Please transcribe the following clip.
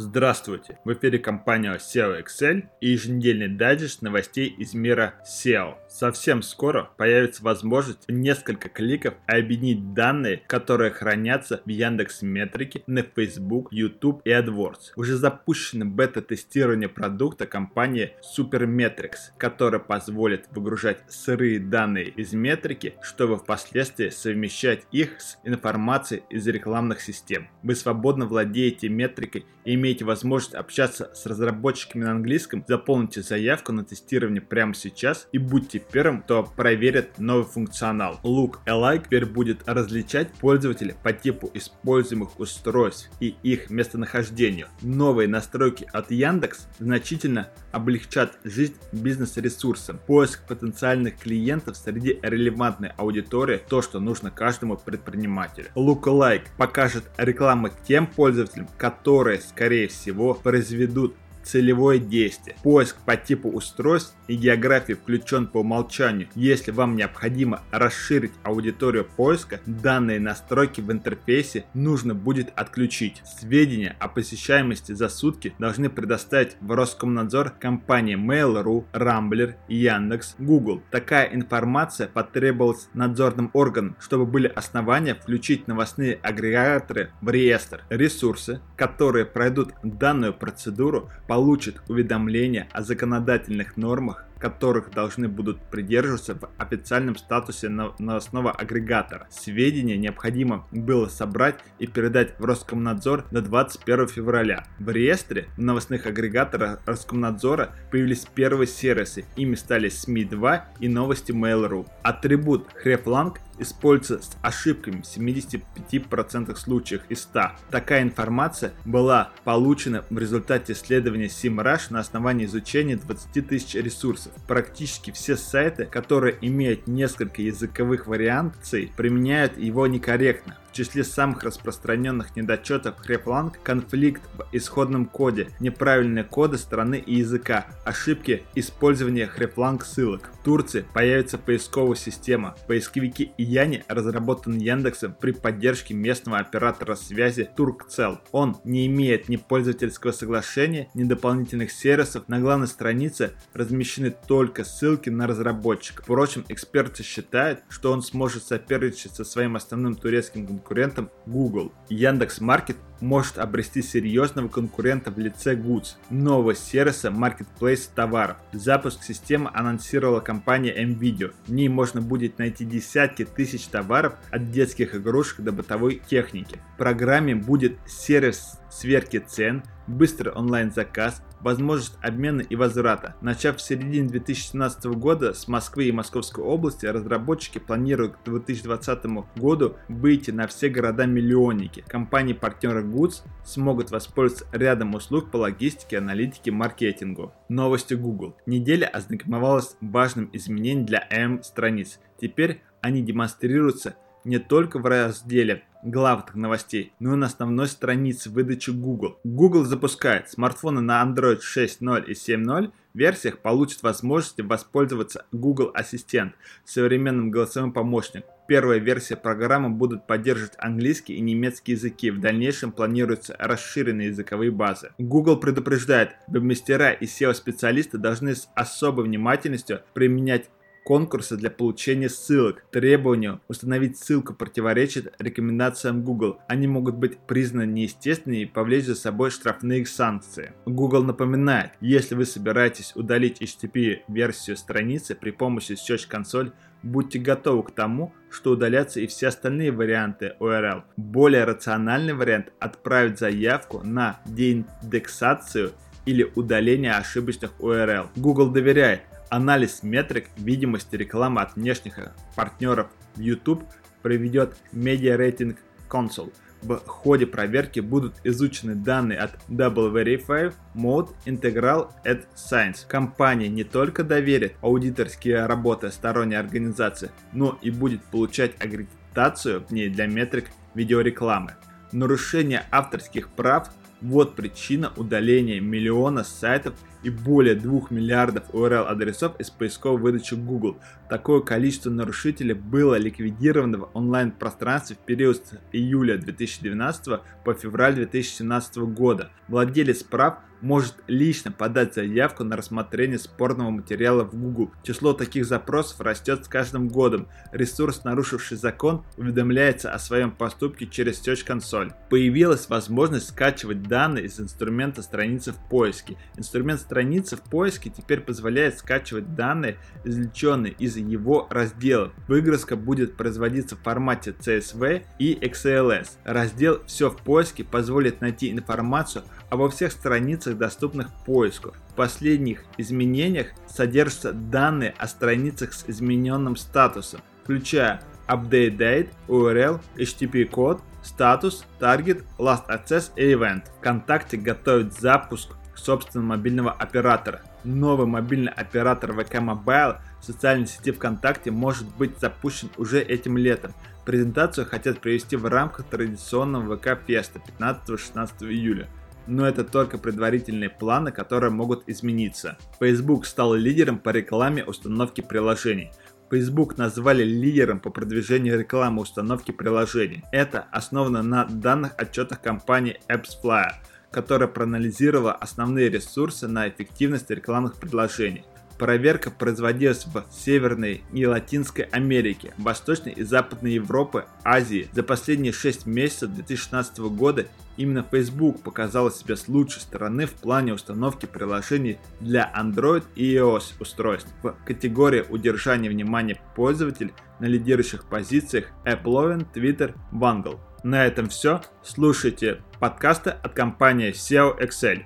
Здравствуйте! В эфире компания SEO Excel и еженедельный дайджест новостей из мира SEO. Совсем скоро появится возможность в несколько кликов объединить данные, которые хранятся в Яндекс Метрике, на Facebook, YouTube и AdWords. Уже запущено бета-тестирование продукта компании Supermetrics, которое позволит выгружать сырые данные из метрики, чтобы впоследствии совмещать их с информацией из рекламных систем. Вы свободно владеете метрикой и имеете имеете возможность общаться с разработчиками на английском, заполните заявку на тестирование прямо сейчас и будьте первым, кто проверит новый функционал. Look Alike теперь будет различать пользователей по типу используемых устройств и их местонахождению. Новые настройки от Яндекс значительно облегчат жизнь бизнес-ресурсам. Поиск потенциальных клиентов среди релевантной аудитории – то, что нужно каждому предпринимателю. Lookalike покажет рекламу тем пользователям, которые скорее скорее всего, произведут целевое действие. Поиск по типу устройств и географии включен по умолчанию. Если вам необходимо расширить аудиторию поиска, данные настройки в интерфейсе нужно будет отключить. Сведения о посещаемости за сутки должны предоставить в Роскомнадзор компании Mail.ru, Rambler, Яндекс, Google. Такая информация потребовалась надзорным органам, чтобы были основания включить новостные агрегаторы в реестр. Ресурсы, которые пройдут данную процедуру, получат уведомления о законодательных нормах которых должны будут придерживаться в официальном статусе новостного агрегатора. Сведения необходимо было собрать и передать в Роскомнадзор до 21 февраля. В реестре новостных агрегаторов Роскомнадзора появились первые сервисы, ими стали СМИ-2 и новости Mail.ru. Атрибут hreflang используется с ошибками в 75% случаев из 100. Такая информация была получена в результате исследования SEMrush на основании изучения 20 тысяч ресурсов. Практически все сайты, которые имеют несколько языковых вариаций, применяют его некорректно числе самых распространенных недочетов Хрефланг – конфликт в исходном коде, неправильные коды страны и языка, ошибки использования Хрефланг ссылок. В Турции появится поисковая система. Поисковики Яни разработан Яндексом при поддержке местного оператора связи Туркцел. Он не имеет ни пользовательского соглашения, ни дополнительных сервисов. На главной странице размещены только ссылки на разработчика. Впрочем, эксперты считают, что он сможет соперничать со своим основным турецким конкурентом Google. Яндекс Маркет может обрести серьезного конкурента в лице Goods, нового сервиса Marketplace товаров. Запуск системы анонсировала компания MVideo. В ней можно будет найти десятки тысяч товаров от детских игрушек до бытовой техники. В программе будет сервис сверки цен, быстрый онлайн-заказ, возможность обмена и возврата. Начав в середине 2017 года с Москвы и Московской области, разработчики планируют к 2020 году выйти на все города-миллионники. Компании-партнеры Goods смогут воспользоваться рядом услуг по логистике, аналитике, маркетингу. Новости Google. Неделя ознакомилась важным изменением для M-страниц. Теперь они демонстрируются не только в разделе главных новостей, но и на основной странице выдачи Google. Google запускает смартфоны на Android 6.0 и 7.0 версиях получат возможность воспользоваться Google Ассистент, современным голосовым помощником. Первая версия программы будут поддерживать английский и немецкий языки. В дальнейшем планируются расширенные языковые базы. Google предупреждает, веб-мастера и SEO-специалисты должны с особой внимательностью применять конкурса для получения ссылок. Требованию установить ссылку противоречит рекомендациям Google. Они могут быть признаны неестественными и повлечь за собой штрафные санкции. Google напоминает, если вы собираетесь удалить HTTP-версию страницы при помощи Search Console, будьте готовы к тому, что удалятся и все остальные варианты URL. Более рациональный вариант – отправить заявку на деиндексацию или удаление ошибочных URL. Google доверяет, Анализ метрик видимости рекламы от внешних партнеров в YouTube проведет Media Rating Console. В ходе проверки будут изучены данные от Double Verify, Mode, Integral and Science. Компания не только доверит аудиторские работы сторонней организации, но и будет получать аккредитацию в ней для метрик видеорекламы. Нарушение авторских прав – вот причина удаления миллиона сайтов и более 2 миллиардов URL-адресов из поисковой выдачи Google. Такое количество нарушителей было ликвидировано в онлайн-пространстве в период с июля 2012 по февраль 2017 года. Владелец прав может лично подать заявку на рассмотрение спорного материала в Google. Число таких запросов растет с каждым годом. Ресурс, нарушивший закон, уведомляется о своем поступке через Search Console. Появилась возможность скачивать данные из инструмента страницы в поиске. Инструмент страницы в поиске теперь позволяет скачивать данные, извлеченные из его разделов. Выгрузка будет производиться в формате CSV и XLS. Раздел «Все в поиске» позволит найти информацию обо всех страницах, доступных поиску. В последних изменениях содержатся данные о страницах с измененным статусом, включая Update Date, URL, HTTP код, статус, таргет, Last Access и Event. ВКонтакте готовит запуск собственного мобильного оператора. Новый мобильный оператор VK Mobile в социальной сети ВКонтакте может быть запущен уже этим летом. Презентацию хотят провести в рамках традиционного ВК Феста 15-16 июля но это только предварительные планы, которые могут измениться. Facebook стал лидером по рекламе установки приложений. Facebook назвали лидером по продвижению рекламы установки приложений. Это основано на данных отчетах компании AppsFlyer, которая проанализировала основные ресурсы на эффективность рекламных предложений. Проверка производилась в Северной и Латинской Америке, Восточной и Западной Европы, Азии. За последние 6 месяцев 2016 года именно Facebook показала себя с лучшей стороны в плане установки приложений для Android и iOS устройств. В категории удержания внимания пользователей на лидирующих позициях Apple, Twitter, Bungle. На этом все. Слушайте подкасты от компании SEO Excel.